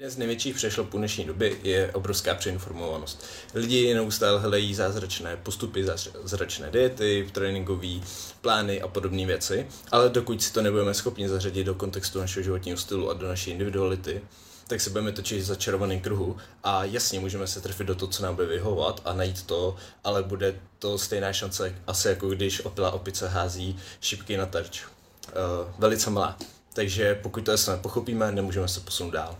Jeden z největších přešlopů dnešní doby je obrovská přeinformovanost. Lidi neustále hledají zázračné postupy, zázračné diety, tréninkové plány a podobné věci, ale dokud si to nebudeme schopni zařadit do kontextu našeho životního stylu a do naší individuality, tak se budeme točit začarovaný kruhu a jasně můžeme se trefit do toho, co nám bude vyhovovat a najít to, ale bude to stejná šance asi jako když opila opice hází šipky na terč. Uh, velice malá. Takže pokud to jasně nepochopíme, nemůžeme se posunout dál.